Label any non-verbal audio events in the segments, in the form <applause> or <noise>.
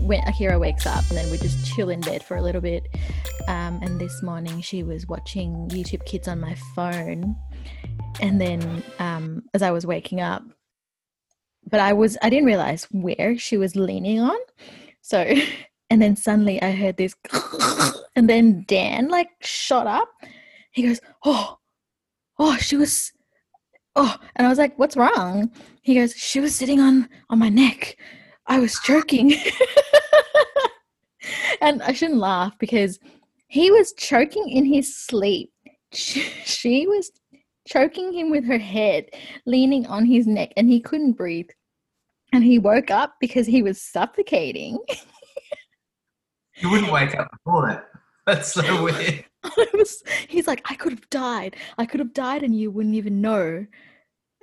when Akira wakes up, and then we just chill in bed for a little bit. Um, and this morning she was watching YouTube Kids on my phone, and then um, as I was waking up, but I was I didn't realize where she was leaning on, so. <laughs> And then suddenly I heard this, <laughs> and then Dan like shot up. He goes, "Oh, oh, she was, oh," and I was like, "What's wrong?" He goes, "She was sitting on on my neck. I was choking." <laughs> and I shouldn't laugh because he was choking in his sleep. She, she was choking him with her head, leaning on his neck, and he couldn't breathe. And he woke up because he was suffocating. <laughs> You wouldn't wake up before that. That's so <laughs> weird. was, he's like, I could have died. I could have died and you wouldn't even know.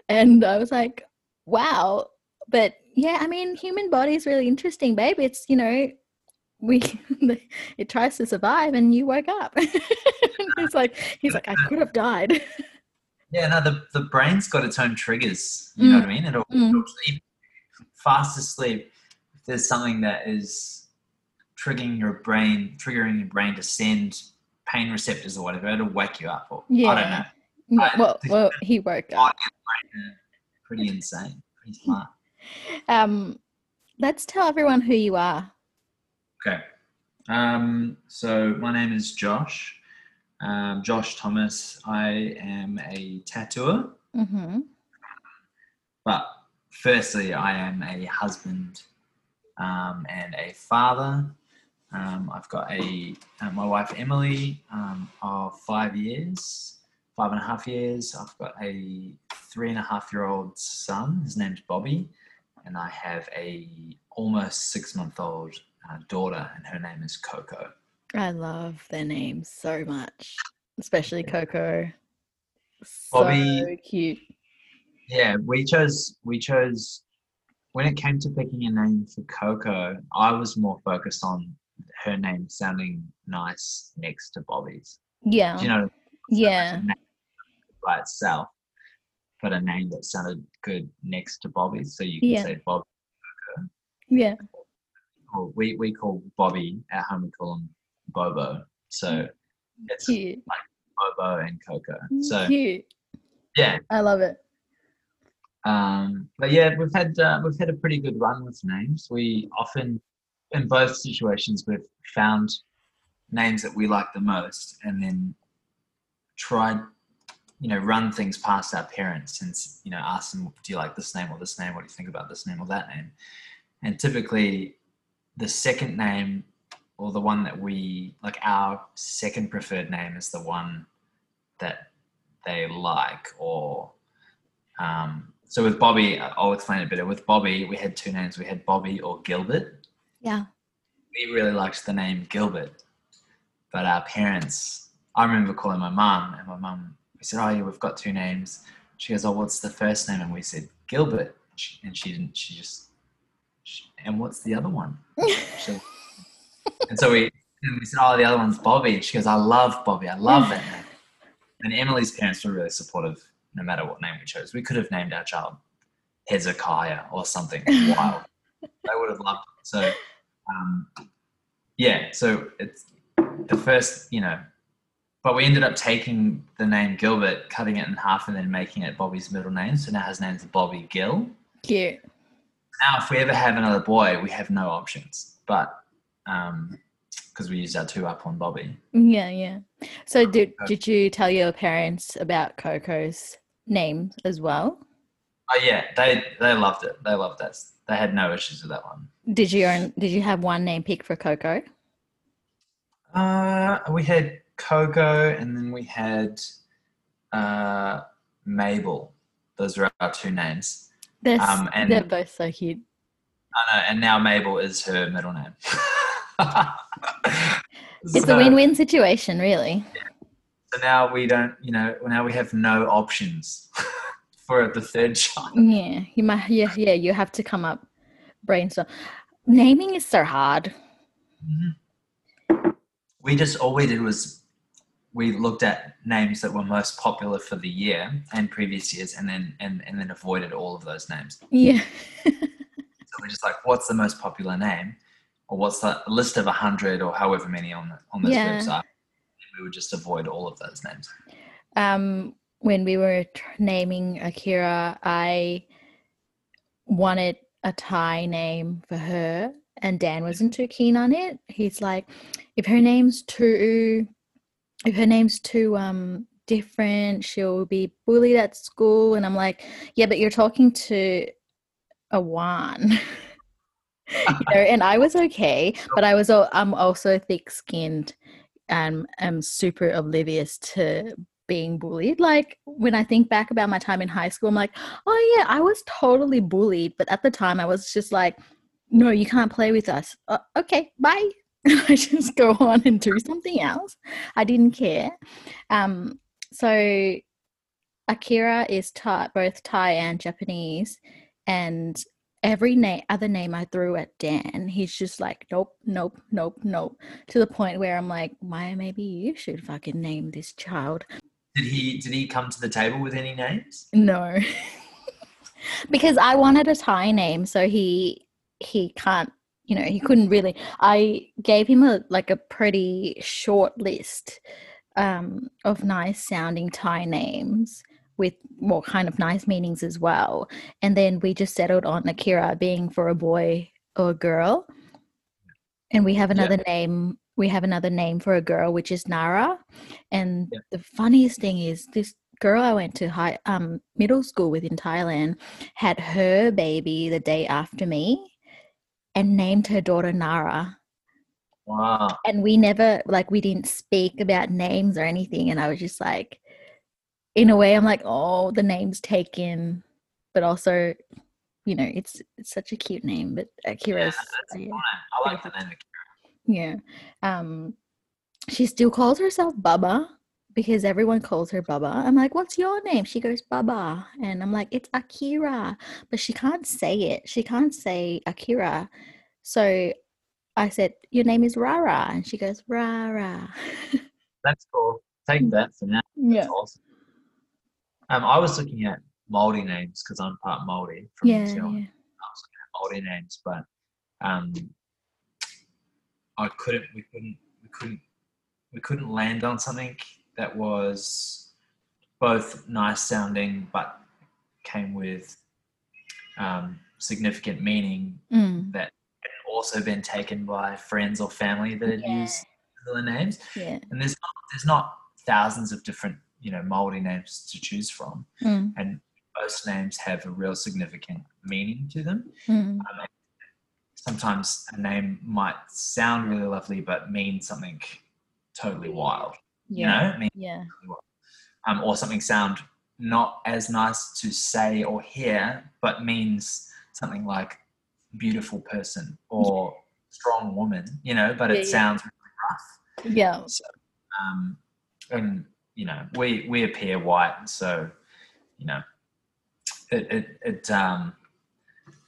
And I was like, wow. But yeah, I mean, human body is really interesting, babe. It's, you know, we <laughs> it tries to survive and you woke up. <laughs> he's like he's like, I could have died. <laughs> Yeah, no, the, the brain's got its own triggers. You mm. know what I mean? It'll, mm. it'll sleep fast asleep. If there's something that is triggering your brain, triggering your brain to send pain receptors or whatever, it'll wake you up. Or, yeah. I don't know. Mm, well, well, he woke up. Pretty insane. Pretty smart. Um, let's tell everyone who you are. Okay. Um, so my name is Josh. Um, Josh Thomas. I am a tattooer. Mm-hmm. But firstly, I am a husband um, and a father um, I've got a uh, my wife Emily um, of five years, five and a half years. I've got a three and a half year old son. His name's Bobby, and I have a almost six month old uh, daughter, and her name is Coco. I love their names so much, especially Coco. So Bobby, cute. Yeah, we chose we chose when it came to picking a name for Coco. I was more focused on her name sounding nice next to Bobby's. Yeah. Do you know? Yeah. By itself, but a name that sounded good next to Bobby's, so you can yeah. say Bobby. Yeah. Or we we call Bobby at home. We call him Bobo. So mm. it's Cute. like Bobo and Coco. So Cute. Yeah. I love it. Um, but yeah, we've had uh, we've had a pretty good run with names. We often in both situations we've found names that we like the most and then tried you know run things past our parents and you know ask them do you like this name or this name? What do you think about this name or that name? And typically the second name or the one that we like our second preferred name is the one that they like or um, so with bobby i'll explain it better. With bobby we had two names. We had bobby or gilbert. Yeah. We really liked the name Gilbert, but our parents, I remember calling my mum, and my mum, we said, Oh, yeah, we've got two names. She goes, Oh, what's the first name? And we said, Gilbert. And she didn't, she just, she, and what's the other one? <laughs> she, and so we, and we said, Oh, the other one's Bobby. And she goes, I love Bobby. I love that name. And Emily's parents were really supportive no matter what name we chose. We could have named our child Hezekiah or something <laughs> wild. they would have loved it. So um, yeah, so it's the first, you know, but we ended up taking the name Gilbert, cutting it in half, and then making it Bobby's middle name. So now his name's Bobby Gill. Cute. Now, if we ever have another boy, we have no options, but um, because we used our two up on Bobby. Yeah, yeah. So did did you tell your parents about Coco's name as well? Oh yeah, they they loved it. They loved that. They had no issues with that one. Did you own, did you have one name pick for Coco? Uh, we had Coco, and then we had uh, Mabel. Those are our two names. They're, um, and they're both so cute. I know, and now Mabel is her middle name. <laughs> it's so, a win-win situation, really. Yeah. So now we don't, you know, now we have no options <laughs> for the third child. Yeah, you might. Yeah, yeah, you have to come up brainstorm. Naming is so hard. Mm-hmm. We just all we did was we looked at names that were most popular for the year and previous years, and then and and then avoided all of those names. Yeah. <laughs> so we're just like, what's the most popular name? or what's the list of a hundred or however many on the, on this Yeah. website. We would just avoid all of those names. um, when we were naming Akira, I wanted a Thai name for her, and Dan wasn't too keen on it. He's like, if her name's too, if her name's too um different, she'll be bullied at school. And I'm like, yeah, but you're talking to a one. <laughs> you know, and I was okay, but I was I'm also thick skinned and I'm super oblivious to being bullied. Like when I think back about my time in high school, I'm like, oh yeah, I was totally bullied, but at the time I was just like, no, you can't play with us. Uh, okay, bye. <laughs> I just go on and do something else. I didn't care. Um, so Akira is Thai, both Thai and Japanese, and every name, other name I threw at Dan, he's just like, nope, nope, nope, nope. To the point where I'm like, Maya, maybe you should fucking name this child. Did he did he come to the table with any names? No, <laughs> because I wanted a Thai name, so he he can't. You know, he couldn't really. I gave him a like a pretty short list um, of nice sounding Thai names with more kind of nice meanings as well, and then we just settled on Akira being for a boy or a girl, and we have Yeah. another name. We have another name for a girl, which is Nara, and Yeah. the funniest thing is this girl I went to high um middle school with in Thailand had her baby the day after me and named her daughter Nara. Wow. And we never like we didn't speak about names or anything. And I was just like in a way I'm like, oh, the name's taken. But also, you know, it's it's such a cute name. But Akira's yeah. I like the name. Akira. Yeah. Um she still calls herself Baba because everyone calls her Baba. I'm like, "What's your name?" She goes Baba, and I'm like, "It's Akira." But she can't say it. She can't say Akira. So I said, "Your name is Rara." And she goes, "Rara." <laughs> That's cool. Take that for now. yeah. Awesome. Um, I was looking at Māori names because I'm part Māori from Yeah, New Zealand. yeah. I was looking at Māori names, but um, I couldn't. We couldn't. We couldn't. We couldn't land on something that was both nice sounding, but came with um, significant meaning Mm, that had also been taken by friends or family that had Yeah. used similar names. yeah. And there's not, there's not thousands of different you know Māori names to choose from, Mm, and most names have a real significant meaning to them. mm, Um, sometimes a name might sound really lovely, but mean something totally wild. You yeah. know, mean, Yeah. um, or something sound not as nice to say or hear, but means something like beautiful person or strong woman. You know, but Yeah, it yeah. sounds really rough. Yeah. So, um, and you know, we we appear white, so you know, it it, it um,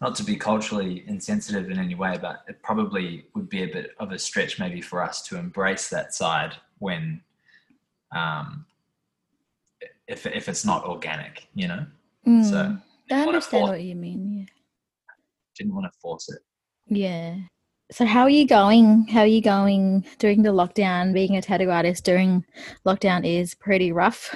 not to be culturally insensitive in any way, but it probably would be a bit of a stretch maybe for us to embrace that side when, um, if if it's not organic, you know, Mm. so I understand what you mean. Yeah. didn't want to force it. Yeah. So how are you going? How are you going during the lockdown? Being a tattoo artist during lockdown is pretty rough.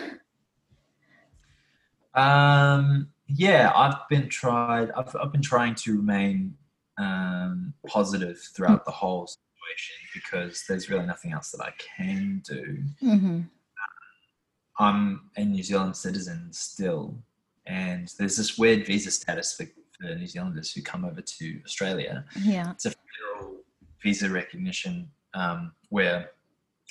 Um, yeah, I've been tried. I've I've been trying to remain um, positive throughout the whole situation because there's really nothing else that I can do. Mm-hmm. I'm a New Zealand citizen still, and there's this weird visa status for, for New Zealanders who come over to Australia. Yeah. It's a federal visa recognition um, where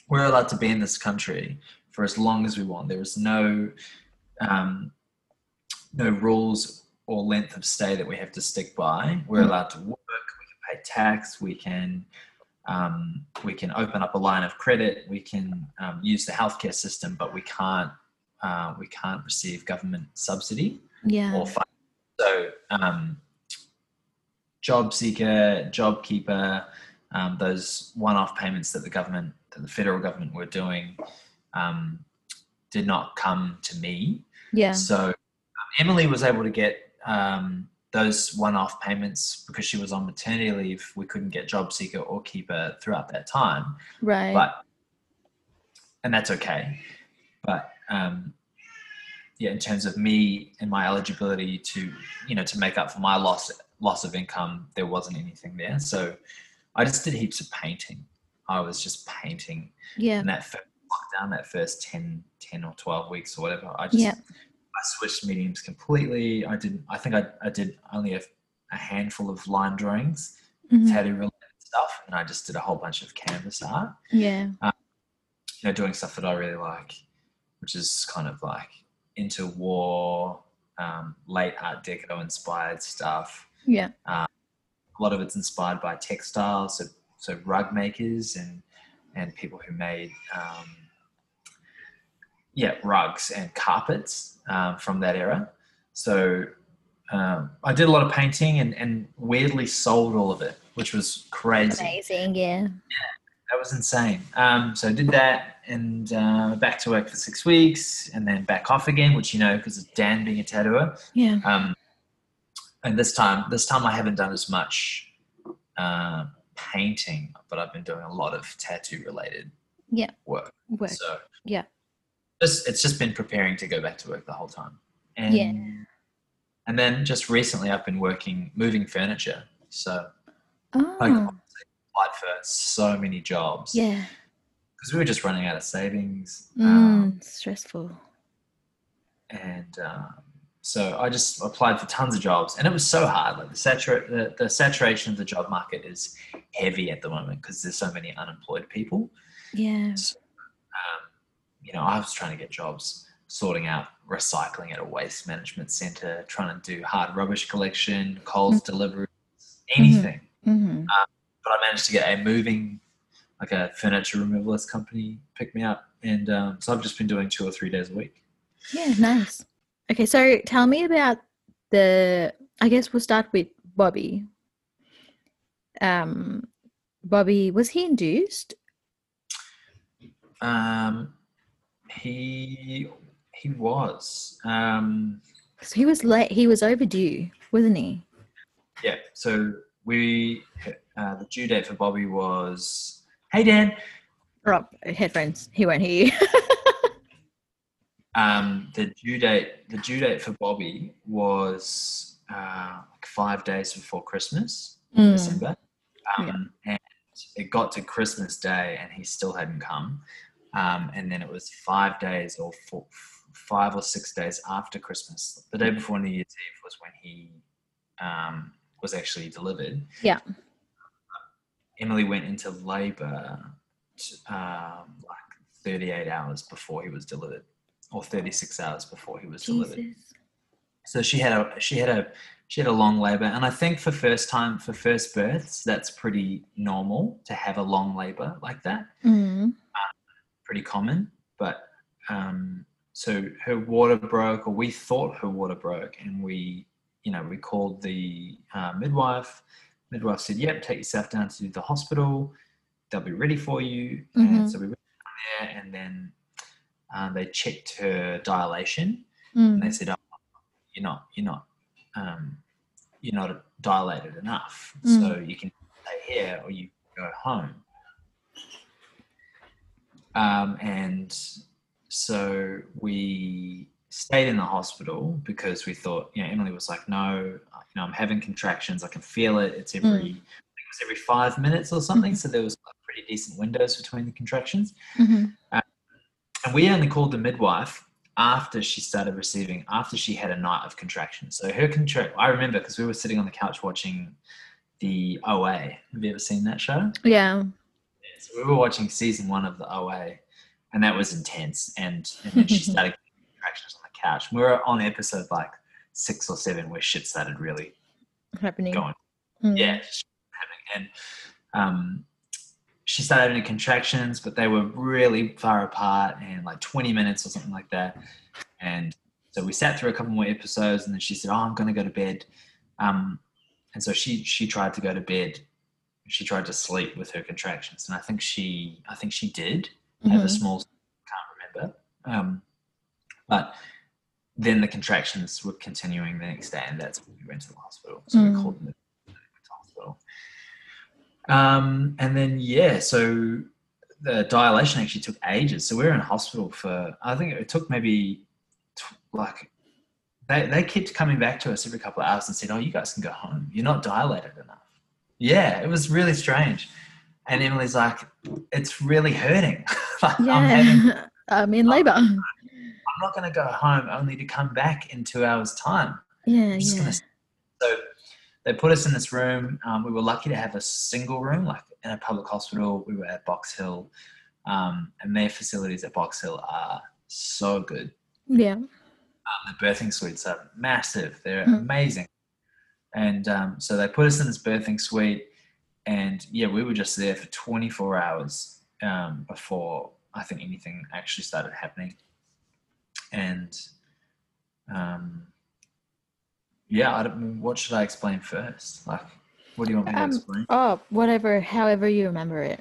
we're allowed to be in this country for as long as we want. There is no um, no rules or length of stay that we have to stick by. We're Mm. allowed to work. We can pay tax. We can um, we can open up a line of credit. We can um, use the healthcare system, but we can't uh, we can't receive government subsidy Yeah. or fund. So, um, job seeker, job keeper, um, those one-off payments that the government, that the federal government were doing, um, did not come to me. Yeah. So um, Emily was able to get um, those one-off payments because she was on maternity leave, we couldn't get job seeker or keeper throughout that time. Right. But and that's okay. But um, yeah, in terms of me and my eligibility to you know to make up for my loss loss of income, there wasn't anything there. So I just did heaps of painting. I was just painting yeah. in that first lockdown, that first 10, 10 or 12 weeks or whatever. I just, Yeah. Switched mediums completely. I didn't, I think I, I did only a, a handful of line drawings, Mhm. tattoo related stuff. And I just did a whole bunch of canvas art, Yeah. you know, doing stuff that I really like, which is kind of like interwar, um, late art deco inspired stuff Yeah. a lot of it's inspired by textiles, so, so rug makers and and people who made um, yeah rugs and carpets um, from that era. So um, I did a lot of painting and, and weirdly sold all of it, which was crazy. Amazing. Yeah. That was insane. Um, so I did that and uh, back to work for six weeks and then back off again, which you know because of Dan being a tattooer. Yeah. Um, and this time, this time I haven't done as much uh, painting, but I've been doing a lot of tattoo related Yeah. work. Work. So Yeah. Just, it's just been preparing to go back to work the whole time. And, Yeah. And then just recently, I've been working moving furniture. So Oh. like applied for so many jobs yeah. because we were just running out of savings. Um, Mm, stressful. and um, so I just applied for tons of jobs, and it was so hard. Like the, satura- the, the saturation of the job market is heavy at the moment because there's so many unemployed people. Yeah. Um, you know, I was trying to get jobs sorting out recycling at a waste management center, trying to do hard rubbish collection, Coles delivery, anything. hmm But I managed to get a moving, like a furniture removalist company, pick me up, and um, so I've just been doing two or three days a week. Yeah. Nice. Okay. So tell me about the. I guess we'll start with Bobby. Um, Bobby was he induced? Um, he he was. Um, So he was late. He was overdue, wasn't he? yeah. So we uh, the due date for Bobby was. Hey Dan. Oh, headphones. He won't hear you. <laughs> Um, the due date the due date for Bobby was uh, like five days before Christmas, in Mm. December. Um, And it got to Christmas Day, and he still hadn't come. Um, and then it was five days or four, five or six days after Christmas. The day before New Year's Eve was when he um, was actually delivered. Yeah. Emily went into labor um, like 38 hours before he was delivered, or 36 hours before he was delivered. Jesus. So she had a she had a she had a long labor, and I think for first time for first births, that's pretty normal to have a long labor like that. Mm. Pretty common, but um, so her water broke, or we thought her water broke, and we you know we called the uh, midwife. Midwife said, "Yep, take yourself down to the hospital. They'll be ready for you." Mhm. And so we went down there, and then um, they checked her dilation and they Mm. said, "Oh, you're not, you're not, um, you're not dilated enough. Mm. So you can stay here or you can go home." Um, and so we stayed in the hospital because we thought, you know, Emily was like, "No, you know, I'm having contractions. I can feel it. It's every, think it was every five minutes or something. So there was like, pretty decent windows between the contractions." Mhm. and we only called the midwife after she started receiving after she had a night of contractions so her contract i remember because we were sitting on the couch watching the OA have you ever seen that show Yeah. So we were watching season one of the OA and that was intense and, and then she <laughs> started getting contractions on the couch we were on episode like six or seven where shit started really Happening. going Mm. yeah, happening. And um, she started having contractions, but they were really far apart and like 20 minutes or something like that. And so we sat through a couple more episodes, and then she said, "Oh, I'm going to go to bed." Um, and so she she tried to go to bed. She tried to sleep with her contractions, and I think she I think she did have a Mhm. small can't remember. Um, but then the contractions were continuing the next day, and that's when we went to the hospital. So Mm. we called them the hospital. Um, and then yeah, so the dilation actually took ages. So we were in hospital for I think it took maybe tw- like they they kept coming back to us every couple of hours and said, "Oh, you guys can go home. You're not dilated enough." Yeah, it was really strange. And Emily's like, "It's really hurting. <laughs> like, I'm having Yeah. <laughs> I'm in labor. I'm not going to go home only to come back in two hours' time. Yeah, yeah. gonna. So they put us in this room. Um, we were lucky to have a single room, like in a public hospital. We were at Box Hill, um, and their facilities at Box Hill are so good. Yeah. Um, the birthing suites are massive. They're Mm. amazing. And um, so they put us in this birthing suite, and yeah, we were just there for 24 hours um, before I think anything actually started happening. And um, yeah, I don't, what should I explain first? Like, what do you want me to Um, explain? Oh, whatever, however you remember it.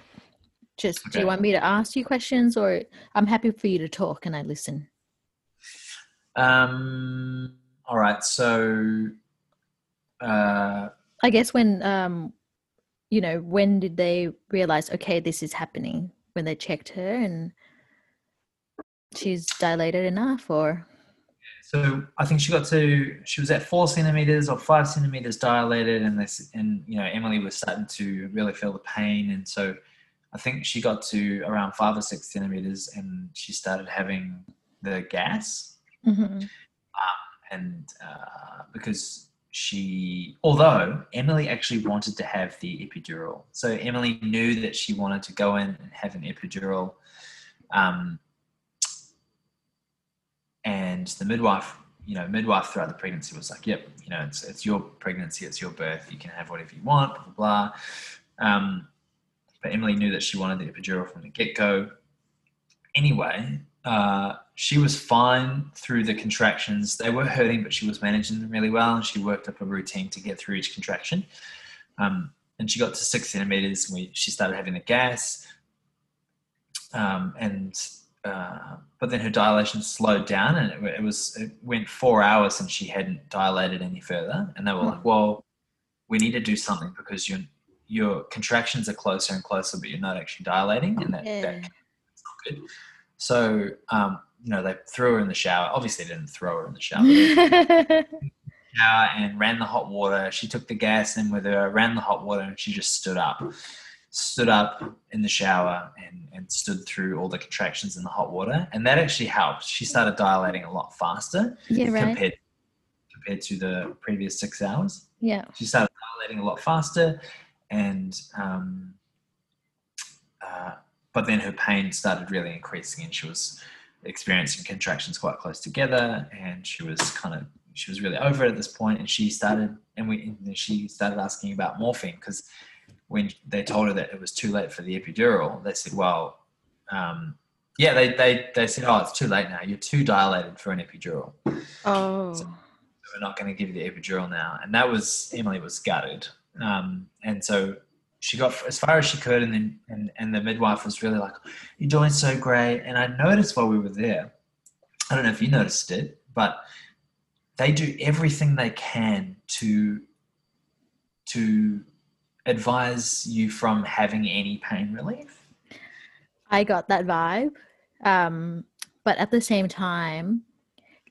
Just do you want me to ask you questions or I'm happy for you to talk and I listen. Um, all right, so uh, I guess when um you know, when did they realize okay, this is happening? When they checked her and she's dilated enough or So I think she got to she was at four centimeters or five centimeters dilated, and this and you know Emily was starting to really feel the pain, and so I think she got to around five or six centimeters, and she started having the gas, Mhm. and uh, because she although Emily actually wanted to have the epidural, so Emily knew that she wanted to go in and have an epidural. Um, and the midwife you know midwife throughout the pregnancy was like yep you know it's, it's your pregnancy it's your birth you can have whatever you want blah blah blah um, but emily knew that she wanted the epidural from the get-go anyway uh, she was fine through the contractions. They were hurting but she was managing them really well and she worked up a routine to get through each contraction. Um, and she got to six centimeters and we, she started having the gas. Um, and uh, but then her dilation slowed down and it, it was it went four hours and she hadn't dilated any further. And they were like well we need to do something because your your contractions are closer and closer but you're not actually dilating and that, Yeah. that's not good so um, you know they threw her in the shower obviously they didn't throw her in the shower <laughs> shower and ran the hot water. She took the gas in with her, ran the hot water, and she just stood up. Stood up in the shower and, and stood through all the contractions in the hot water. And that actually helped. She started dilating a lot faster yeah, right. compared compared to the previous six hours. Yeah. She started dilating a lot faster and um, uh, but then her pain started really increasing and she was experiencing contractions quite close together and she was kind of she was really over it at this point and she started and we and she started asking about morphine because when they told her that it was too late for the epidural they said well um, yeah they, they they said oh it's too late now you're too dilated for an epidural Oh. we're not going to give you the epidural now. And that was Emily was gutted. Um, and so she got as far as she could, and then and, and the midwife was really like, "You're doing so great." And I noticed while we were there, I don't know if you noticed it, but they do everything they can to to advise you from having any pain relief. I got that vibe. Um, but at the same time,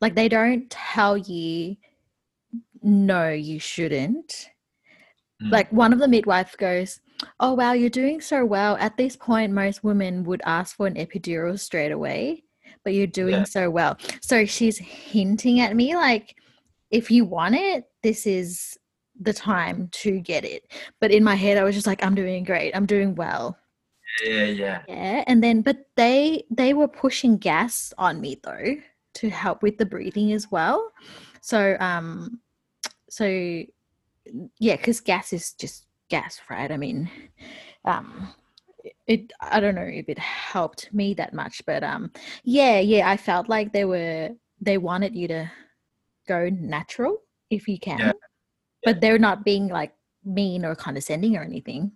like they don't tell you, no, you shouldn't. Mm. Like one of the midwife goes, Oh, wow, you're doing so well. At this point, most women would ask for an epidural straight away, but you're doing Yeah. so well. So she's hinting at me, like, if you want it, this is the time to get it. But in my head, I was just like, I'm doing great. I'm doing well. Yeah, yeah. Yeah, and then but they they were pushing gas on me though to help with the breathing as well. So um so yeah, cuz gas is just gas, right? I mean um it I don't know if it helped me that much, but um yeah, yeah, I felt like they were they wanted you to go natural if you can. Yeah. But they're not being like mean or condescending or anything.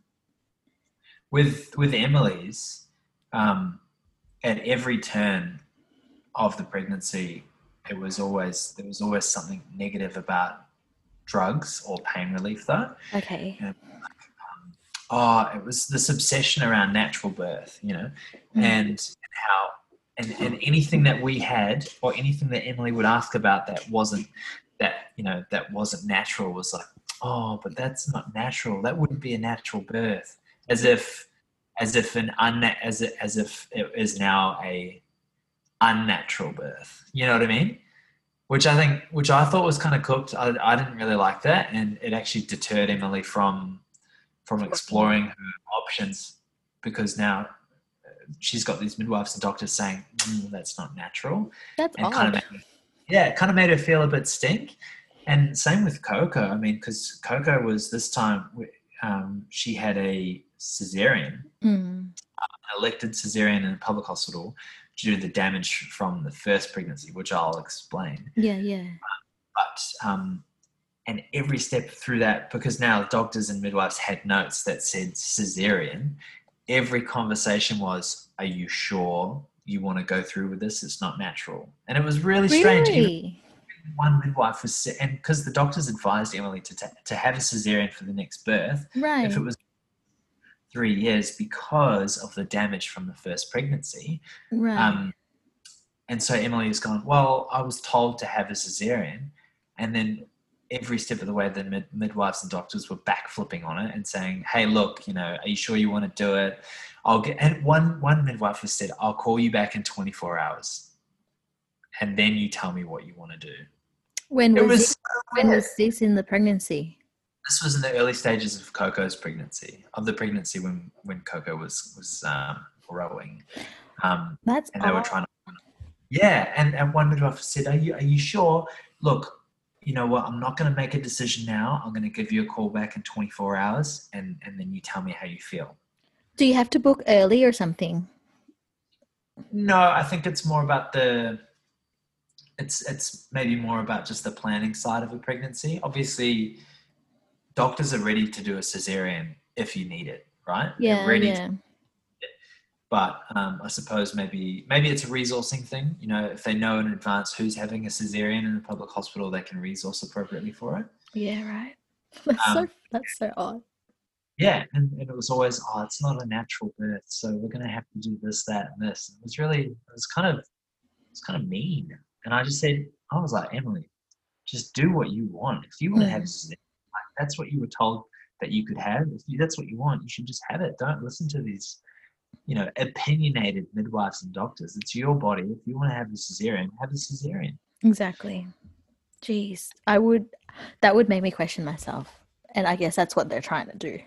with with Emily's, um, at every turn of the pregnancy, it was always there was always something negative about drugs or pain relief though. Okay. Oh, it was this obsession around natural birth, you know, Mm. and how and, and anything that we had or anything that Emily would ask about that wasn't that you know that wasn't natural was like oh but that's not natural that wouldn't be a natural birth as if as if an unna- as if, as if it is now a unnatural birth you know what I mean which I think which I thought was kind of cooked I, I didn't really like that and it actually deterred Emily from from exploring her options because now uh, she's got these midwives and doctors saying "Mm, that's not natural That's and odd. kind of her- yeah, it kind of made her feel a bit stink. And same with Coco. I mean, because Coco was this time um, she had a cesarean, Mm. an elected cesarean in a public hospital due to the damage from the first pregnancy, which I'll explain. Yeah, yeah. But um, and every step through that, because now doctors and midwives had notes that said cesarean. Every conversation was, "Are you sure you want to go through with this? It's not natural." And it was really strange. Even one midwife was, and because the doctors advised Emily to ta- to have a cesarean for the next birth, Right. if it was three years because of the damage from the first pregnancy. right. Um, and so Emily has gone, Well, I was told to have a cesarean. And then every step of the way, the mid- midwives and doctors were backflipping on it and saying, Hey, look, you know, are you sure you want to do it? I'll get, and one, one midwife has said, I'll call you back in 24 hours. And then you tell me what you want to do. when It was, was, this, when was this in the pregnancy? This was in the early stages of Coco's pregnancy, of the pregnancy when, when Coco was, was um, growing. Um, That's and they were trying to yeah and, and one midwife said are you, are you sure? Look you know what? I'm not going to make a decision now. I'm going to give you a call back in 24 hours and and then you tell me how you feel. Do you have to book early or something? no i think it's more about the it's it's maybe more about just the planning side of a pregnancy. Obviously doctors are ready to do a cesarean if you need it right They're Yeah, ready yeah. but um, I suppose maybe maybe it's a resourcing thing. You know, if they know in advance who's having a cesarean in a public hospital, they can resource appropriately for it. Yeah, right. <laughs> That's so Um, that's so odd. Yeah, and, and it was always, oh, it's not a natural birth, so we're going to have to do this, that, and this. It was really, it was kind of, it's kind of mean. And I just said, I was like, Emily, just do what you want. If you want to have a cesarean, that's what you were told that you could have. If you, that's what you want, you should just have it. Don't listen to these, you know, opinionated midwives and doctors. It's your body. If you want to have a cesarean, have a cesarean. Exactly. Jeez, I would. That would make me question myself, and I guess that's what they're trying to do.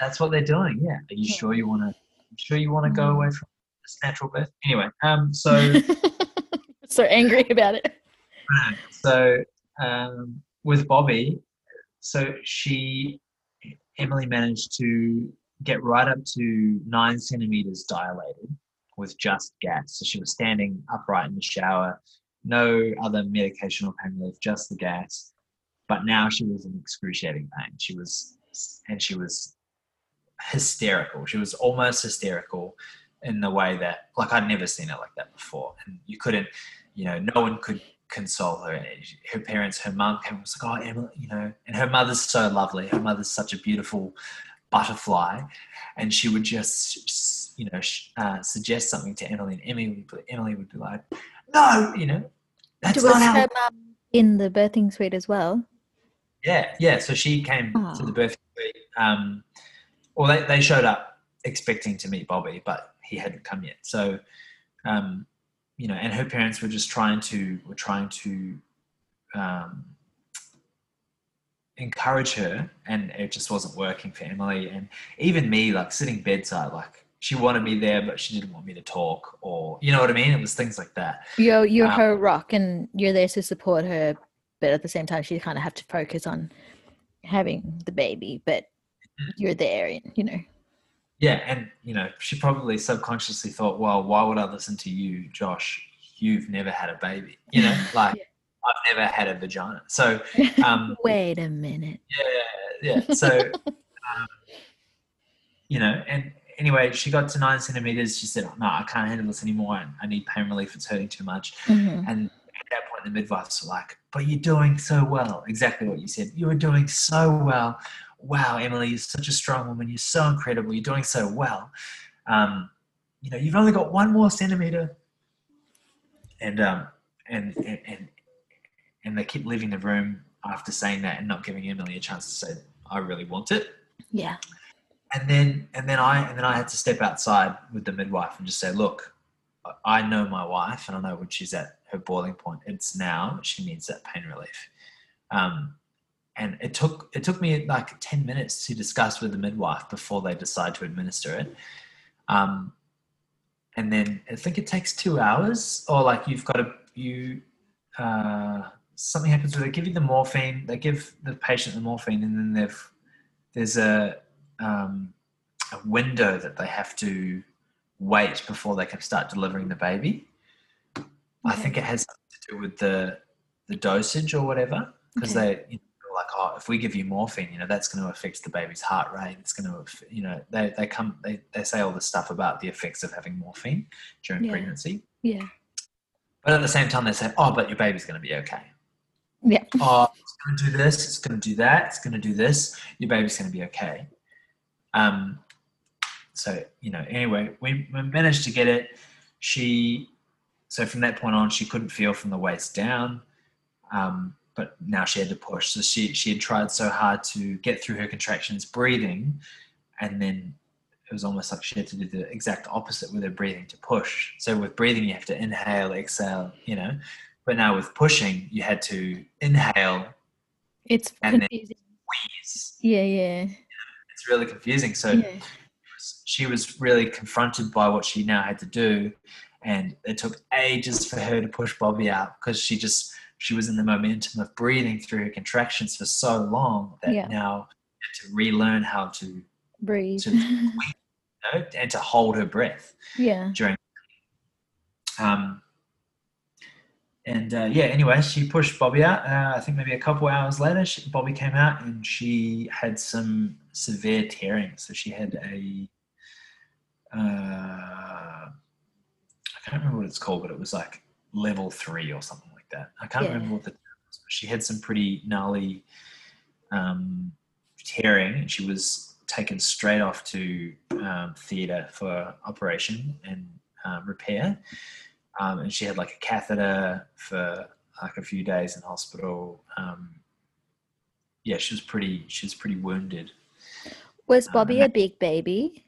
That's what they're doing. Yeah. Are you Yeah. sure you want to? Sure you want to go Mm. away from this natural birth? Anyway, um, so. <laughs> so angry about it. <laughs> So um, with Bobby, so she Emily managed to get right up to nine centimeters dilated with just gas. So she was standing upright in the shower, no other medication or pain relief, just the gas. But now she was in excruciating pain. She was, and she was hysterical. She was almost hysterical in the way that, like, I'd never seen it like that before. And you couldn't, you know, no one could console her. And her parents, her mum came and was like, "Oh, Emily," you know, and her mother's so lovely. Her mother's such a beautiful butterfly, and she would just, you know, uh, suggest something to Emily, and Emily would, be- Emily would be like, "No, you know, that's was not how." her mum in the birthing suite as well? Yeah, yeah. So she came to the birthday. suite, Um, well, they, they showed up expecting to meet Bobby, but he hadn't come yet. So, um, you know, and her parents were just trying to were trying to um, encourage her, and it just wasn't working for Emily. And even me, like sitting bedside, like she wanted me there, but she didn't want me to talk, or you know what I mean. It was things like that. You're you're Um, her rock, and you're there to support her, but at the same time, she kind of have to focus on having the baby. But you're there, and you know. Yeah, and you know, she probably subconsciously thought, "Well, why would I listen to you, Josh? You've never had a baby. You know, <laughs> like I've never had a vagina." So, <laughs> um, Wait a minute. yeah, yeah. So, <laughs> um, you know, and anyway, she got to nine centimeters. She said, "No, I can't handle this anymore. and I need pain relief. It's hurting too much." Mhm. And at that point, point the midwives were like, "But you're doing so well." Exactly what you said. You were doing so well. Wow, Emily, you're such a strong woman. You're so incredible. You're doing so well. Um, you know, you've only got one more centimeter. And um, and and and, and they kept leaving the room after saying that and not giving Emily a chance to say, "I really want it." Yeah. And then and then I and then I had to step outside with the midwife and just say, "Look, I know my wife, and I know when she's at her boiling point. It's now she needs that pain relief." Um, and it took it took me like 10 minutes to discuss with the midwife before they decide to administer it. Um, and then i think it takes two hours or like you've got to you uh, something happens where they give you the morphine they give the patient the morphine and then they've there's a um, a window that they have to wait before they can start delivering the baby. I think it has something to do with the the dosage or whatever because Okay. they you know, like oh if we give you morphine you know that's going to affect the baby's heart rate it's going to you know they, they come they, they say all this stuff about the effects of having morphine during Yeah. pregnancy Yeah. but at the same time they say oh but your baby's going to be okay Yeah. oh it's going to do this it's going to do that it's going to do this your baby's going to be okay um so you know anyway we, we managed to get it she so from that point on she couldn't feel from the waist down um, but now she had to push so she she had tried so hard to get through her contractions breathing and then it was almost like she had to do the exact opposite with her breathing to push so with breathing you have to inhale exhale you know but now with pushing you had to inhale It's And then- confusing. wheeze Yeah, yeah. it's really confusing so Yeah. she was really confronted by what she now had to do and it took ages for her to push bobby out because she just she was in the momentum of breathing through her contractions for so long that Yeah. now had to relearn how to <laughs> you Breathe. So- know, and to hold her breath yeah. during um and uh, yeah anyway she pushed bobby out uh, i think maybe a couple hours later she, bobby came out and she had some severe tearing so she had a uh, i can't remember what it's called but it was like level three or something that i can't Yeah. remember what the term was but she had some pretty gnarly um, tearing and she was taken straight off to um, theatre for operation and uh, repair. Um, and she had like a catheter for like a few days in hospital. Um, yeah, she was pretty. She was pretty wounded. Was Um, Bobby a big baby?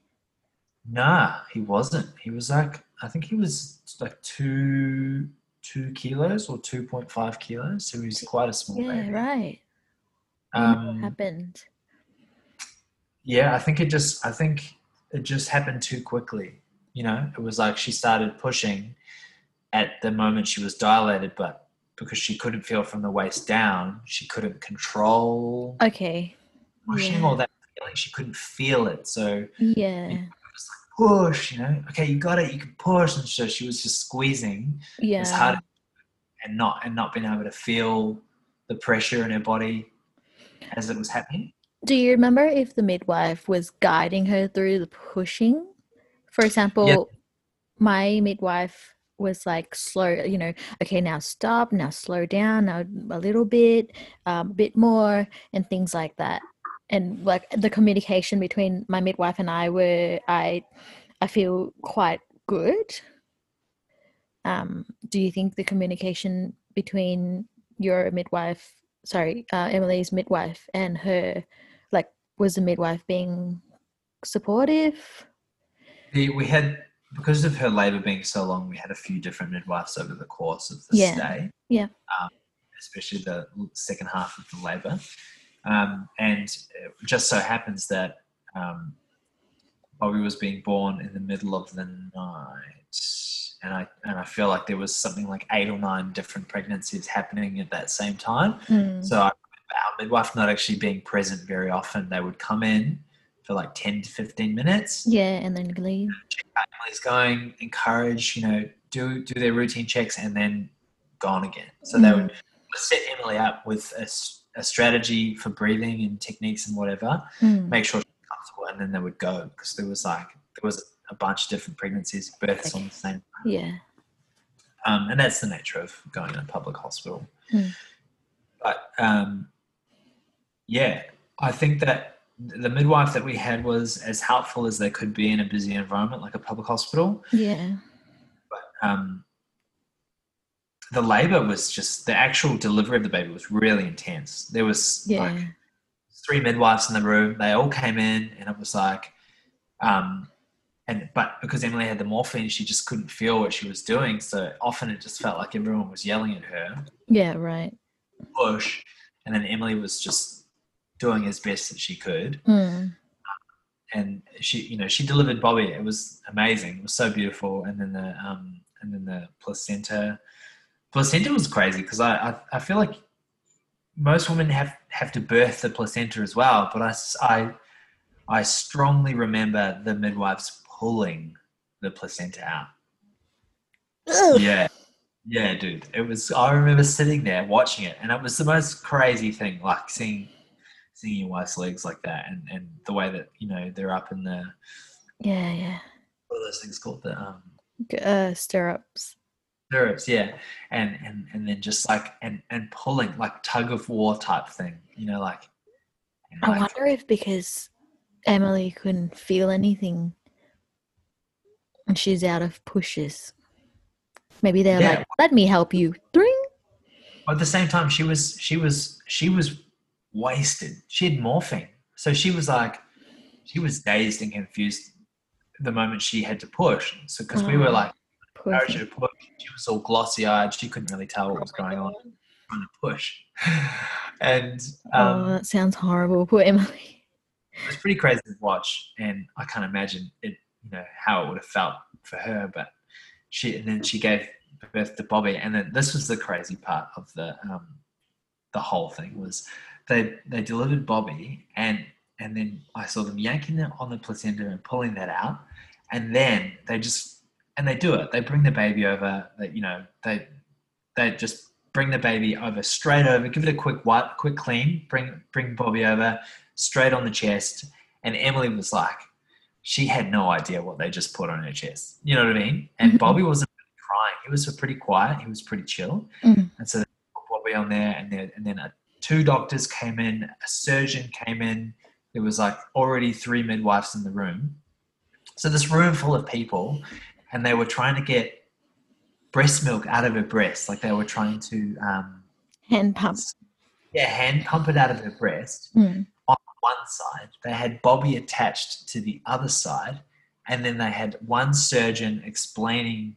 Nah, he wasn't. He was like I think he was like two two kilos or two point five kilos. So he was quite a small Yeah, baby. right. Um, happened? yeah i think it just i think it just happened too quickly you know it was like she started pushing at the moment she was dilated but because she couldn't feel from the waist down she couldn't control Okay. pushing yeah. or that feeling she couldn't feel it so Yeah. Push you know okay you got it you can push and so she was just squeezing Yeah. as hard and not and not being able to feel the pressure in her body as it was happening Do you remember if the midwife was guiding her through the pushing? For example, yeah. my midwife was like slow, you know, okay, now stop, now slow down, now a little bit, um, a bit more, and things like that. And like the communication between my midwife and I were, I, I feel quite good. Um, do you think the communication between your midwife, sorry, uh, Emily's midwife and her, like, was the midwife being supportive? We had because of her labour being so long, we had a few different midwives over the course of the Yeah. stay. Yeah. Um, especially the second half of the labour, um, and it just so happens that um, Bobby was being born in the middle of the night, and I and I feel like there was something like eight or nine different pregnancies happening at that same time. Mm. So I remember our midwife not actually being present very often. They would come in for like ten to fifteen minutes Yeah, and then leave. check how Emily's going, encourage, you know, do do their routine checks, and then gone again. So they would set Emily up with a, a strategy for breathing and techniques and whatever, Mm. make sure she's comfortable, and then they would go because there was like there was a bunch of different pregnancies, births on the same. Yeah. um, and that's the nature of going in a public hospital. Mm. But um, yeah, I think that the midwife that we had was as helpful as they could be in a busy environment like a public hospital. Yeah. But um, the labor was just the actual delivery of the baby was really intense. There was Yeah. like three midwives in the room. They all came in, and it was like, um, and but because Emily had the morphine, she just couldn't feel what she was doing. So often it just felt like everyone was yelling at her, yeah. Right. push, and then Emily was just doing as best that she could. Mm. And she, you know, she delivered Bobby. It was amazing. It was so beautiful. And then the, um, and then the placenta, placenta was crazy because I, I, I feel like most women have have to birth the placenta as well. But I I I strongly remember the midwives pulling the placenta out. Yeah. Yeah, dude. It was I remember sitting there watching it and it was the most crazy thing, like seeing seeing your wife's legs like that and, and the way that, you know, they're up in the Yeah. Yeah. what are those things called? The um Uh, stirrups. Stirrups, yeah. And and and then just like and and pulling like tug of war type thing, you know, like, I like wonder if because Emily couldn't feel anything and she's out of pushes. Maybe they're Yeah. like, let me help you. Dring. But at the same time, she was she was she was wasted. She had morphine, so she was like, she was dazed and confused the moment she had to push. So because we were Oh, like Poor her to push, was all glossy eyed. She couldn't really tell what was going on. Trying to push, <laughs> and oh, um, that sounds horrible. Poor Emily. it was pretty crazy to watch. And I can't imagine it, you know, how it would have felt for her. But she and then she gave birth to Bobby, and then this was the crazy part of the um, the whole thing was they they delivered Bobby, and and then I saw them yanking it on the placenta and pulling that out, and then they just and they do it. They bring the baby over. They you know they they just bring the baby over straight over, give it a quick wipe, quick clean, bring bring Bobby over straight on the chest, and Emily was like, she had no idea what they just put on her chest. You know what I mean? And Mhm. Bobby wasn't really crying. He was pretty quiet. He was pretty chill. Mm. And so they put Bobby on there, and then and then uh, two doctors came in, a surgeon came in. There was like already three midwives in the room. So this room full of people, and they were trying to get breast milk out of her breast, like they were trying to um, Hand pump. yeah hand pump it out of her breast Mm. on one side. They had Bobby attached to the other side, and then they had one surgeon explaining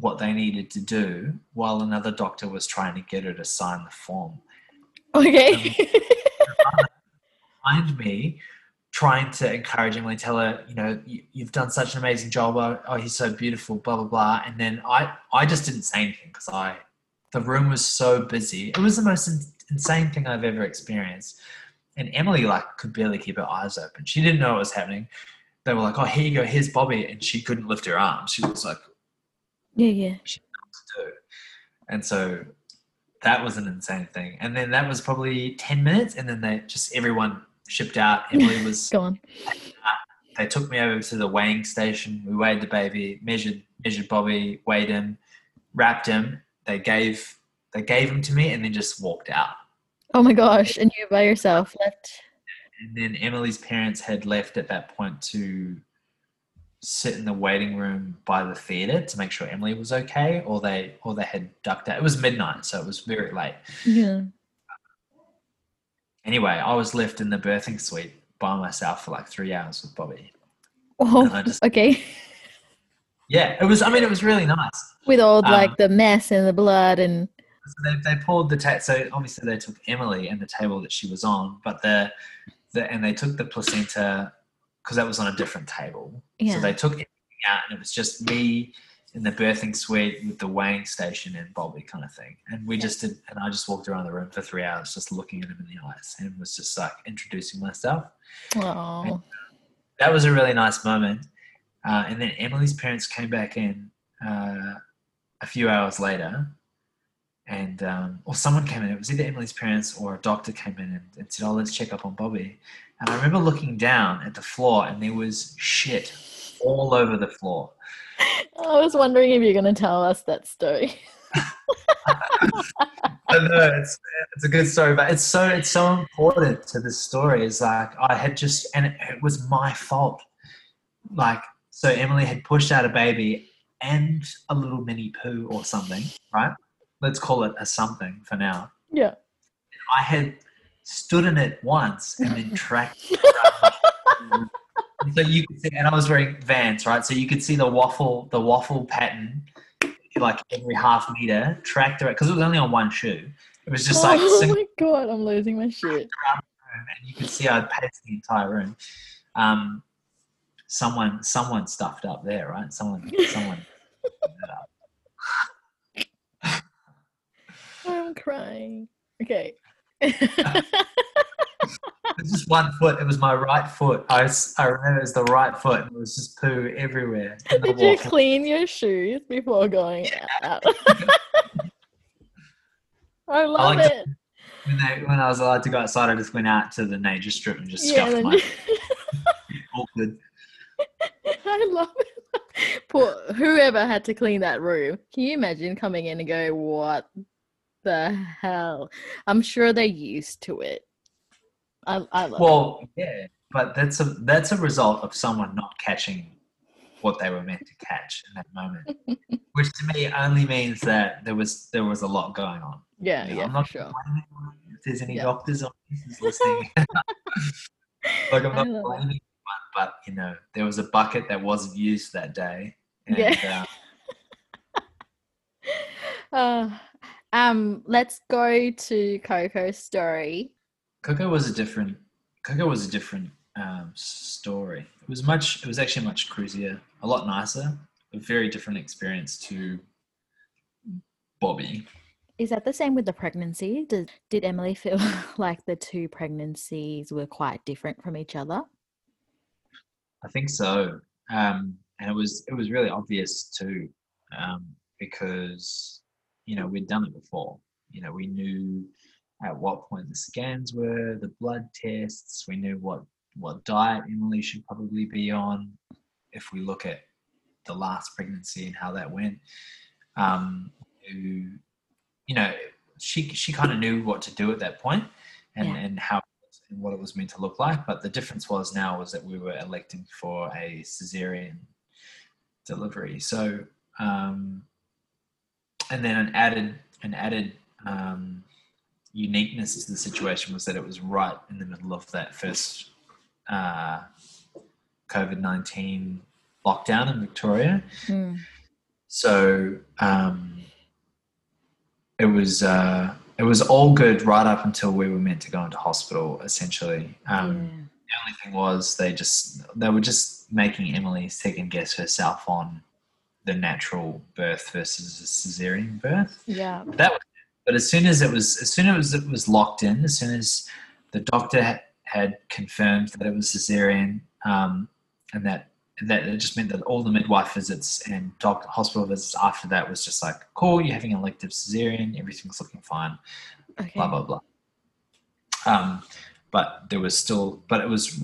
what they needed to do while another doctor was trying to get her to sign the form. Okay. <laughs> Behind me, trying to encourage Emily, tell her, you know, you, you've done such an amazing job. Oh, oh, he's so beautiful, blah blah blah. And then I, I just didn't say anything because I, the room was so busy. It was the most in, insane thing I've ever experienced. And Emily like could barely keep her eyes open. She didn't know what was happening. They were like, "Oh, here you go. Here's Bobby," and she couldn't lift her arms. She was like, yeah, yeah. to do. And so that was an insane thing. And then that was probably 10 minutes. And then they just, everyone shipped out. Emily was, <laughs> Go on. Ah, they took me over to the weighing station. We weighed the baby, measured, measured Bobby, weighed him, wrapped him. They gave, they gave him to me and then just walked out. Oh my gosh. And you by yourself left. And then Emily's parents had left at that point to sit in the waiting room by the theater to make sure Emily was okay, or they or they had ducked out. It was midnight, so it was very late. Yeah. Anyway, I was left in the birthing suite by myself for like three hours with Bobby. Oh, just- okay. Yeah, it was. I mean, it was really nice. With all Um, like the mess and the blood and So they, they pulled the ta- so obviously they took Emily and the table that she was on, but the, the and they took the placenta because that was on a different table. Yeah. So they took everything out, and it was just me in the birthing suite with the weighing station and Bobby kind of thing. And we just did, and I just walked around the room for three hours, just looking at him in the eyes, and was just like introducing myself. oh, that was a really nice moment. Uh, and then Emily's parents came back in uh, a few hours later, and um, or someone came in. It was either Emily's parents or a doctor came in and, and said, "Oh, let's check up on Bobby." And I remember looking down at the floor, and there was shit all over the floor. I was wondering if you're going to tell us that story. <laughs> no, it's it's a good story, but it's so it's so important to this story. It's like I had just and it, it was my fault. Like so, Emily had pushed out a baby and a little mini poo or something, right? Let's call it a something for now. Yeah. I had stood in it once and then tracked. <laughs> so you could see, and I was wearing Vans, right? So you could see the waffle, the waffle pattern, like every half meter tracked around because it was only on one shoe. It was just like, oh my god, I'm losing my shit. and you could see I'd paced the entire room. Um, someone, someone stuffed up there, right? Someone, someone. <laughs> I'm crying. Okay. <laughs> It was just one foot. It was my right foot. I, I remember it was the right foot. It was just poo everywhere. Did you clean your shoes before going out? <laughs> I love like it. when, they, when I was allowed to go outside, I just went out to the nature strip and just Yeah, scuffed my <laughs> awkward. <laughs> I love it. Poor whoever had to clean that room. Can you imagine coming in and go, "What the hell?" I'm sure they're used to it. I, I love it. Well, yeah, but that's a that's a result of someone not catching what they were meant to catch in that moment, <laughs> which to me only means that there was there was a lot going on. Yeah, You know, yeah, I'm not sure. If there's any Yeah. doctors on this <laughs> listening, <laughs> like I'm not blaming anyone, but you know, there was a bucket that wasn't used that day. And, Yeah. uh, Uh, um, let's go to Coco's story. Coco was a different. Coco was a different um, story. It was much. It was actually much cruisier, a lot nicer, a very different experience to Bobby. Is that the same with the pregnancy? Did did Emily feel <laughs> like the two pregnancies were quite different from each other? I think so, um, and it was it was really obvious too, um, because you know we'd done it before. You know, we knew at what point the scans were, the blood tests. We knew what what diet Emily should probably be on. If we look at the last pregnancy and how that went, um, who, you know, she she kind of knew what to do at that point, and Yeah. and how and what it was meant to look like. But the difference was now was that we were electing for a cesarean delivery. So, um, and then an added an added um, uniqueness to the situation was that it was right in the middle of that first uh, COVID nineteen lockdown in Victoria. Mm, So um, it was uh, it was all good right up until we were meant to go into hospital. Essentially, um, yeah. the only thing was they just they were just making Emily second guess herself on the natural birth versus a cesarean birth. Yeah. That was, but as soon as it was as soon as it was locked in, as soon as the doctor had confirmed that it was cesarean, um, and that that it just meant that all the midwife visits and doc hospital visits after that was just like, cool, you're having an elective cesarean, everything's looking fine Okay. blah blah blah. Um, but there was still, but it was,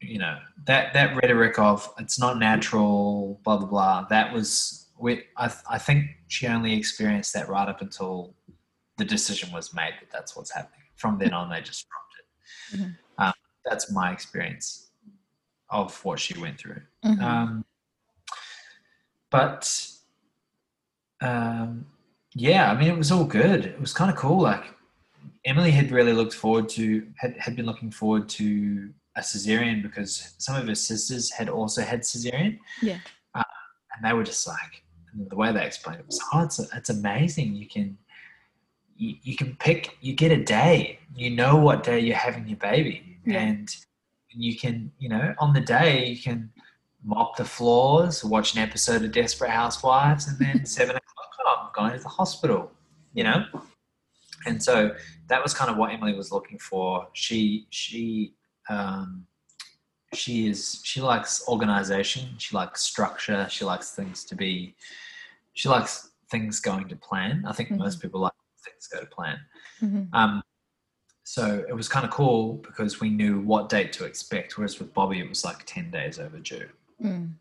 you know, that that rhetoric of it's not natural, blah blah blah. That was, we, I, I think she only experienced that right up until the decision was made that that's what's happening. From then on, they just dropped it. Mhm. Um, that's my experience of what she went through. Mhm. Um, but um, yeah, I mean, it was all good. It was kind of cool. Like Emily had really looked forward to had, had been looking forward to a cesarean because some of her sisters had also had cesarean. Yeah. Uh, and they were just like the way they explained it was, oh, it's it's amazing. You can you, you can pick you get a day. You know what day you're having your baby, Yeah. and you can you know on the day you can mop the floors, watch an episode of Desperate Housewives, and then <laughs> seven o'clock, oh, I'm going to the hospital, you know. And so that was kind of what Emily was looking for. She she um, she is she likes organization. She likes structure. She likes things to be. She likes things going to plan. I think Mhm. most people like things go to plan. Mhm. Um, so it was kind of cool because we knew what date to expect. Whereas with Bobby, it was like ten days overdue. Mm.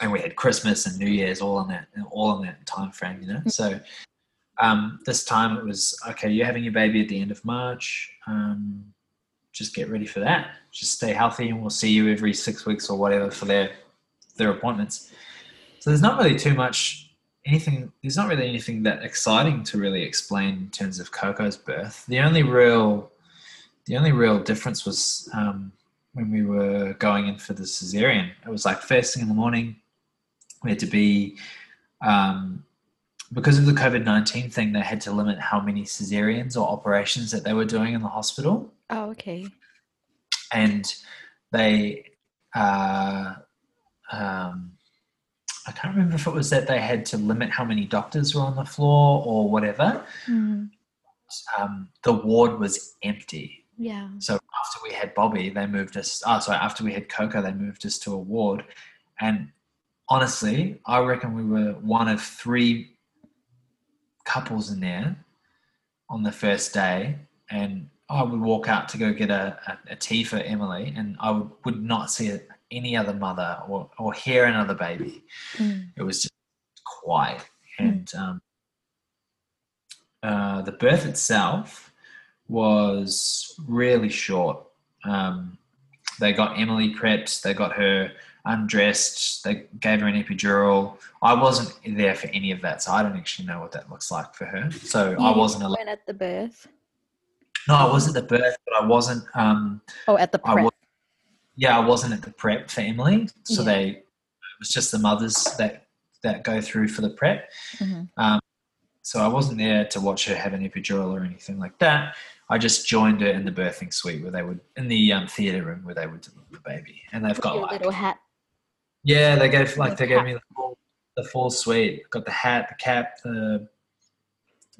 and we had Christmas and New Year's all in that all in that time frame, you know. So um, this time it was okay. You're having your baby at the end of March. Um, just get ready for that. Just stay healthy, and we'll see you every six weeks or whatever for their their appointments. So there's not really too much anything. There's not really anything that exciting to really explain in terms of Coco's birth. The only real the only real difference was um, when we were going in for the cesarean. It was like first thing in the morning. We had to be um, because of the COVID nineteen thing. They had to limit how many cesareans or operations that they were doing in the hospital. Oh, okay. And they, uh, um, I can't remember if it was that they had to limit how many doctors were on the floor or whatever. Mm, Um, the ward was empty. yeah. So after we had Bobby, they moved us. Oh, sorry. After we had Coco, they moved us to a ward. And honestly, I reckon we were one of three couples in there on the first day. And I would walk out to go get a, a, a tea for Emily, and I would, would not see any other mother or, or hear another baby. Mm, it was just quiet. And um, uh, the birth itself was really short. Um, they got emily prepped they got her undressed they gave her an epidural. I wasn't there for any of that so i don't actually know what that looks like for her. So i wasn't allowed went at the birth. no i was at the birth but i wasn't um, Oh, at the prep. Yeah, I wasn't at the prep family, so Yeah. they it was just the mothers that that go through for the prep. Mhm. Um, so I wasn't there to watch her have an epidural or anything like that. I just joined her in the birthing suite where they would in the um, theater room where they would deliver the baby, and they've got Your like little hat. yeah, they gave like they The gave me the full, the full suite. Got the hat, the cap, the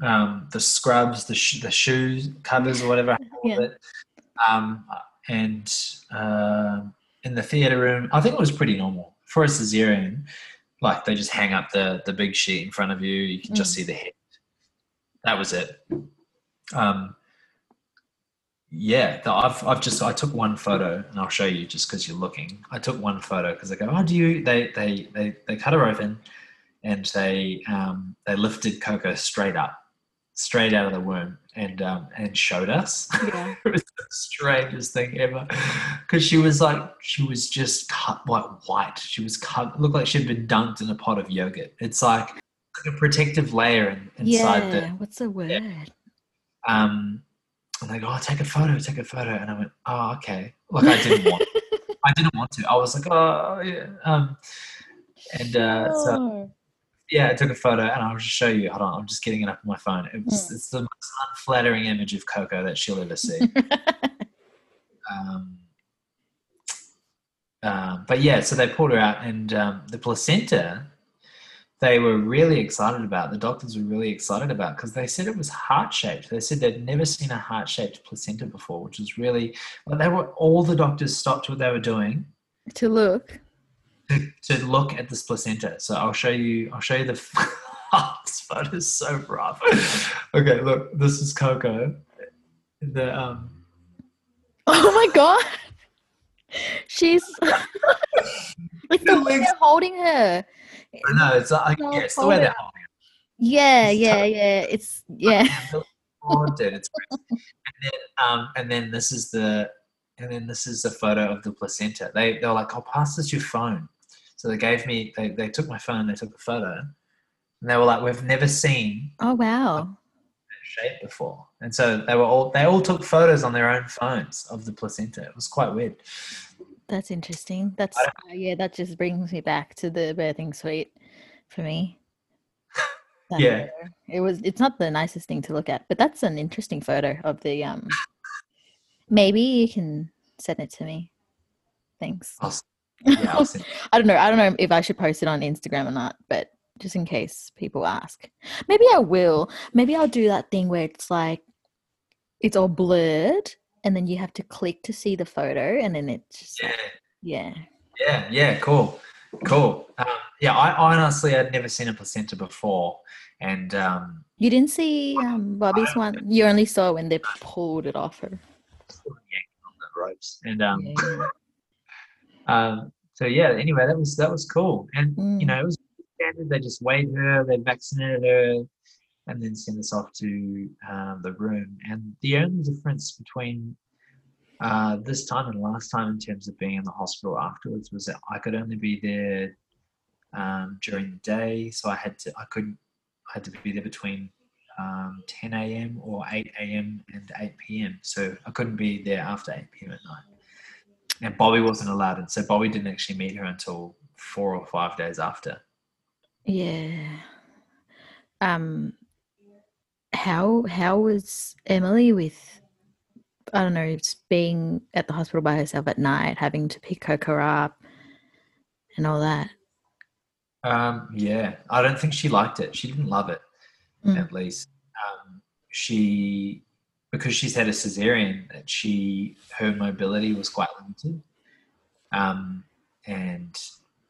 um, the scrubs, the sh- the shoes covers or whatever. <laughs> Yeah. Um, and um in the theater room, I think it was pretty normal for a cesarean. Like they just hang up the the big sheet in front of you. You can just Mm. see the head. That was it. Um, yeah, the, I've I've just I took one photo and I'll show you just because you're looking. I took one photo because they go, oh, do you? They they they they cut her open, and they um they lifted Coco straight up, straight out of the womb, and um and showed us. Yeah. <laughs> it was the strangest thing ever because she was like she was just cut like white. She was cut looked like she'd been dunked in a pot of yogurt. It's like a protective layer in, inside yeah. the What's the word? um, and they go, "Oh, take a photo, take a photo," and I went, "Oh, okay." Like I didn't want, <laughs> I didn't want to. I was like, "Oh, yeah." Um, and uh, so Oh. Yeah, I took a photo, and I'll just show you. Hold on, I'm just getting it up on my phone. It was, It's the most unflattering image of Coco that she'll ever see. <laughs> um, um, but yeah, so they pulled her out, and um, the placenta. They were really excited about. The doctors were really excited about because they said it was heart shaped. They said they'd never seen a heart shaped placenta before, which was really. Like they were all the doctors stopped what they were doing to look. To, to look at this placenta. So I'll show you. I'll show you the. <laughs> this photo is so rough. okay, look. This is Coco. The um. Oh my god. She's <laughs> like the way they're holding her. I know it's like yeah, it's the way they're holding it. Yeah, It's yeah, yeah. It's yeah. <laughs> Dude, it's and then um and then this is the and then this is the photo of the placenta. They they're like, "I'll pass this to your phone." So they gave me they they took my phone, they took a photo, and they were like, "We've never seen Oh wow. that shape before." And so they were all they all took photos on their own phones of the placenta. It was quite weird. That's interesting. That's uh, yeah, that just brings me back to the birthing suite for me. <laughs> That Yeah. photo. It was it's not the nicest thing to look at, but that's an interesting photo of the um maybe you can send it to me. Thanks. S- yeah, <laughs> I don't know. I don't know if I should post it on Instagram or not, but just in case people ask. Maybe I will. Maybe I'll do that thing where it's like it's all blurred and then you have to click to see the photo and then it's just yeah. yeah. Yeah, yeah, cool, cool. Um, yeah, I honestly had never seen a placenta before, and um, You didn't see um, Bobby's one. You only saw when they pulled it off her. yanking on the ropes. And um, Yeah. Um, so yeah. Anyway, that was that was cool, and Mm. you know it was standard. They just weighed her, they vaccinated her, and then sent us off to um, the room. And the only difference between uh, this time and last time in terms of being in the hospital afterwards was that I could only be there um, during the day, so I had to I couldn't I had to be there between um, 10 a.m. or 8 a.m. and 8 p.m. So I couldn't be there after 8 p.m. at night. And Bobby wasn't allowed, and so Bobby didn't actually meet her until four or five days after. Yeah. Um how how was Emily with I don't know, being at the hospital by herself at night, having to pick Coco up and all that? Um, yeah, I don't think she liked it. She didn't love it, Mm. at least. Um, she, because she's had a cesarean, that she her mobility was quite limited, um, and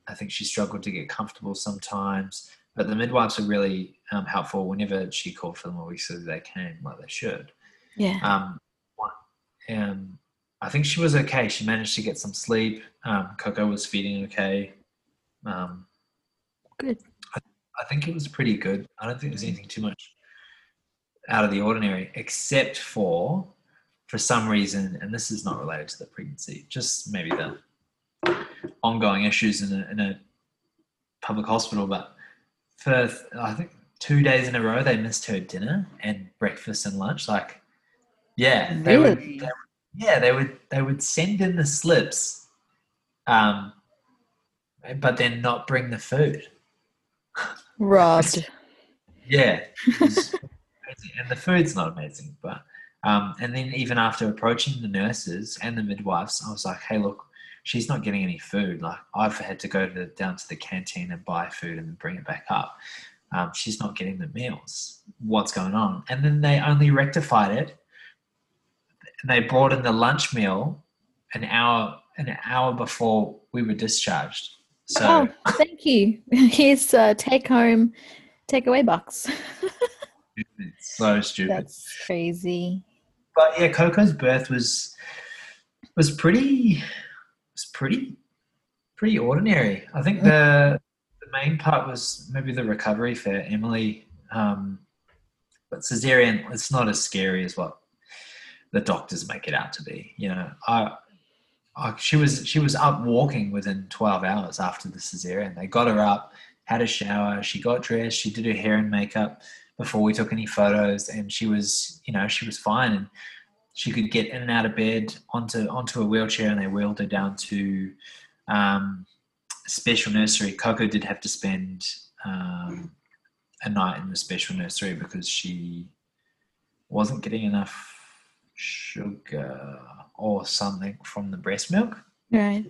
I think she struggled to get comfortable sometimes. But the midwives were really um, helpful whenever she called for them, or we said they came, like they should. Yeah. Um, um, I think she was okay. She managed to get some sleep. Um, Coco was feeding okay. Um, Good. I think it was pretty good. I don't think there's anything too much out of the ordinary, except for, for some reason, and this is not related to the pregnancy, just maybe the ongoing issues in a, in a public hospital. But for I think two days in a row, they missed her dinner and breakfast and lunch. Like, yeah, they would, they would- yeah, they would they would send in the slips, um, but then not bring the food. Robbed. <laughs> Yeah, it was amazing. And the food's not amazing, but um, and then even after approaching the nurses and the midwives, I was like, "Hey, look, she's not getting any food. Like I've had to go to down to the canteen and buy food and bring it back up. Um, she's not getting the meals. What's going on?" And then they only rectified it. They brought in the lunch meal an hour an hour before we were discharged. So. oh, thank you. <laughs> Here's a take home takeaway box. <laughs> So stupid. That's crazy. but yeah, Coco's birth was was pretty was pretty pretty ordinary. I think the the main part was maybe the recovery for Emily. Um, but cesarean, it's not as scary as what the doctors make it out to be. You know, I, I she was she was up walking within twelve hours after the cesarean. They got her up, had a shower, she got dressed, she did her hair and makeup before we took any photos, and she was you know she was fine and she could get in and out of bed onto onto a wheelchair, and they wheeled her down to um, special nursery. Coco did have to spend um, a night in the special nursery because she wasn't getting enough sugar or something from the breast milk, Right.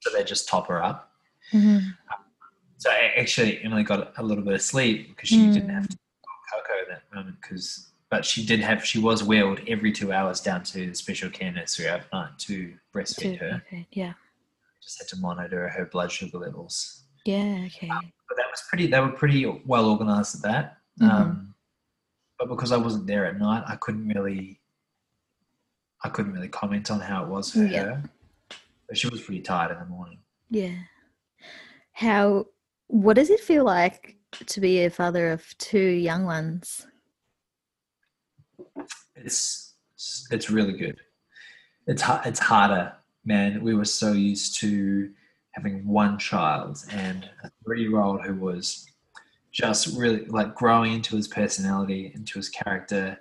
so they just top her up. hmm So actually, Emily got a little bit of sleep because she didn't Mm. have to at that moment. Because, but she did have. She was wheeled every two hours down to the special care nursery overnight to breastfeed her. Okay. Yeah. Just had to monitor her blood sugar levels. Yeah. Okay. But that was pretty. They were pretty well organized at that. Mhm. Um, but because I wasn't there at night, I couldn't really. I couldn't really comment on how it was for Yeah. her. But she was pretty tired in the morning. Yeah. How? What does it feel like to be a father of two young ones? it's it's really good. It's it's harder, man. We were so used to having one child and a three-year-old who was just really like growing into his personality, into his character,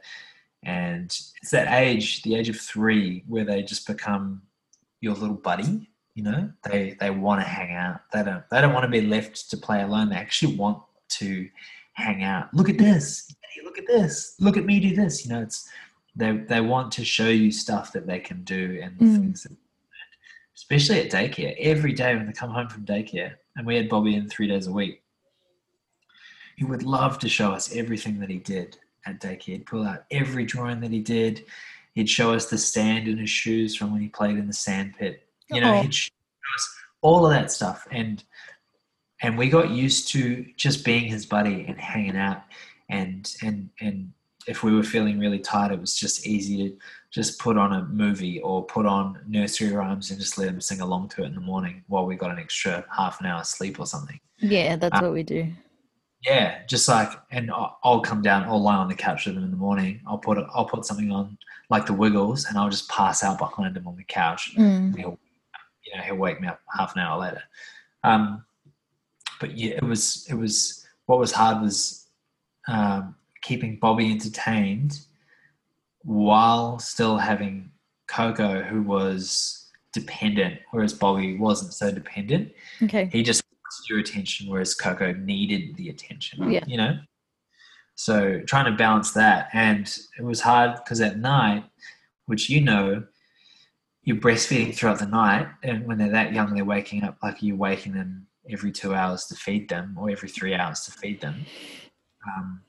and it's that age, the age of three, where they just become your little buddy. You know, they they want to hang out. They don't they don't want to be left to play alone. They actually want to hang out. Look at this. Hey, look at this. Look at me do this. You know, it's they they want to show you stuff that they can do and Mm. things that, especially at daycare every day when they come home from daycare and we had bobby in three days a week he would love to show us everything that he did at daycare he'd pull out every drawing that he did he'd show us the sand in his shoes from when he played in the sand pit you know Oh. he'd show us all of that stuff and and we got used to just being his buddy and hanging out and and and if we were feeling really tired it was just easy to just put on a movie or put on nursery rhymes and just let him sing along to it in the morning while we got an extra half an hour sleep or something. Yeah, that's what we do. Yeah, just like, and I'll I'll come down, I'll lie on the couch with him in the morning. I'll put it, I'll put something on like the Wiggles, and I'll just pass out behind him on the couch. Mm. And he'll, you know, he'll wake me up half an hour later. Um, but yeah, it was, it was what was hard was um, keeping Bobby entertained while still having Coco, who was dependent, whereas Bobby wasn't so dependent Okay. he just wants your attention whereas coco needed the attention Yeah. you know so trying to balance that and it was hard because at night which you know you're breastfeeding throughout the night and when they're that young they're waking up like you're waking them every two hours to feed them or every three hours to feed them. Um,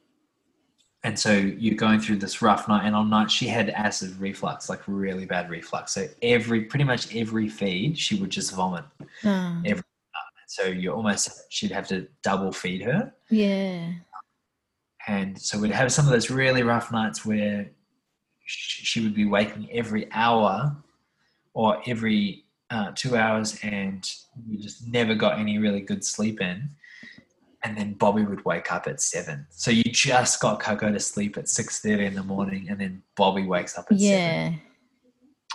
and so you're going through this rough night and on night she had acid reflux like really bad reflux. So every pretty much every feed she would just vomit Ah, every so you almost she'd have to double feed her. Yeah. and so we'd have some of those really rough nights where she would be waking every hour or every uh, two hours and we just never got any really good sleep in and then bobby would wake up at seven so you just got coco to sleep at 6.30 in the morning and then bobby wakes up at seven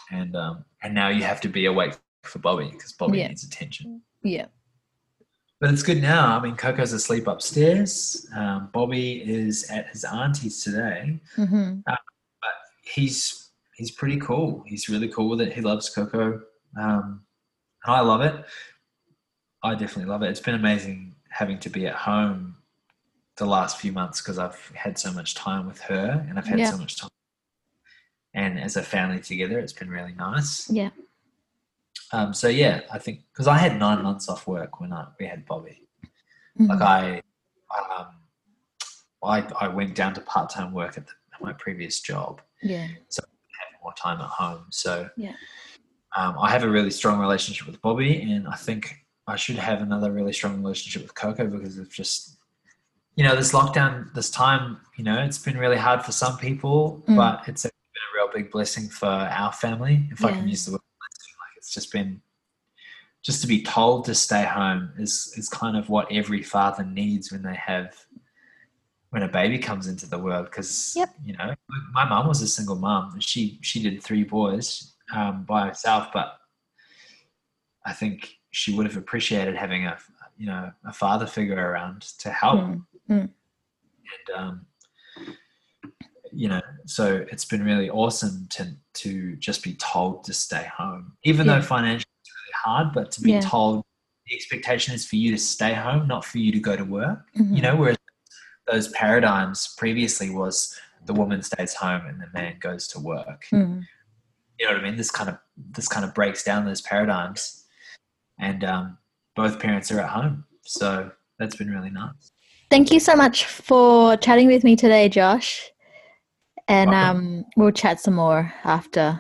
Yeah. and um, and now you have to be awake for bobby because bobby Yeah. needs attention Yeah. But it's good now. I mean, Coco's asleep upstairs. Um, Bobby is at his auntie's today. hmm but He's he's pretty cool. He's really cool with it. He loves Coco, um, and I love it. I definitely love it. It's been amazing having to be at home the last few months because I've had so much time with her, and I've had Yeah. so much time. And as a family together, it's been really nice. Yeah. Um, so yeah, I think because I had nine months off work when I, we had Bobby. Mhm. like I, um, I, I went down to part time work at, the, at my previous job, yeah. So I had more time at home. So Yeah. Um, I have a really strong relationship with Bobby, and I think I should have another really strong relationship with Coco because of just, you know, this lockdown, this time, you know, it's been really hard for some people, Mm. but it's been a real big blessing for our family, if I can use the word blessing. Like it's just been just to be told to stay home is is kind of what every father needs when they have when a baby comes into the world because Yep. you know my mom was a single mom and she she did three boys um, by herself but i think she would have appreciated having a you know a father figure around to help Mm, mm. and um, you know so it's been really awesome to to just be told to stay home even Yeah. though financially it's really hard but to be Yeah. told the expectation is for you to stay home not for you to go to work Mhm. you know whereas those paradigms previously was the woman stays home and the man goes to work Mm. You know what i mean this kind of this kind of breaks down those paradigms and um, both parents are at home so that's been really nice Thank you so much for chatting with me today, Josh. And um, we'll chat some more after,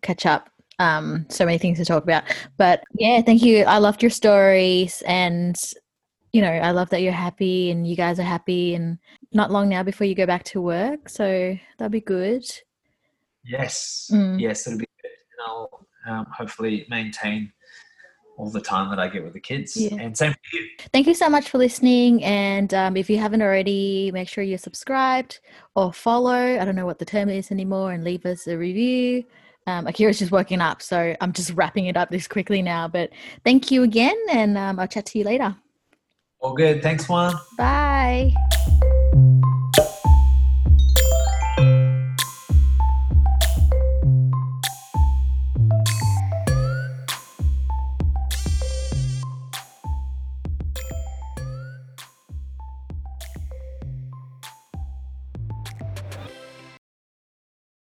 catch up. Um, so many things to talk about. But yeah, thank you. I loved your stories and you know, I love that you're happy and you guys are happy and not long now before you go back to work. So that'll be good. Yes, Mm. yes, it'll be good. And I'll um, hopefully maintain all the time that I get with the kids. Yeah. And same for you. Thank you so much for listening. And um, if you haven't already, make sure you're subscribed or follow. I don't know what the term is anymore, and leave us a review. Um, Akira's just working up, so I'm just wrapping it up this quickly now. But thank you again, and um, I'll chat to you later. All good. Thanks, Juan. Bye.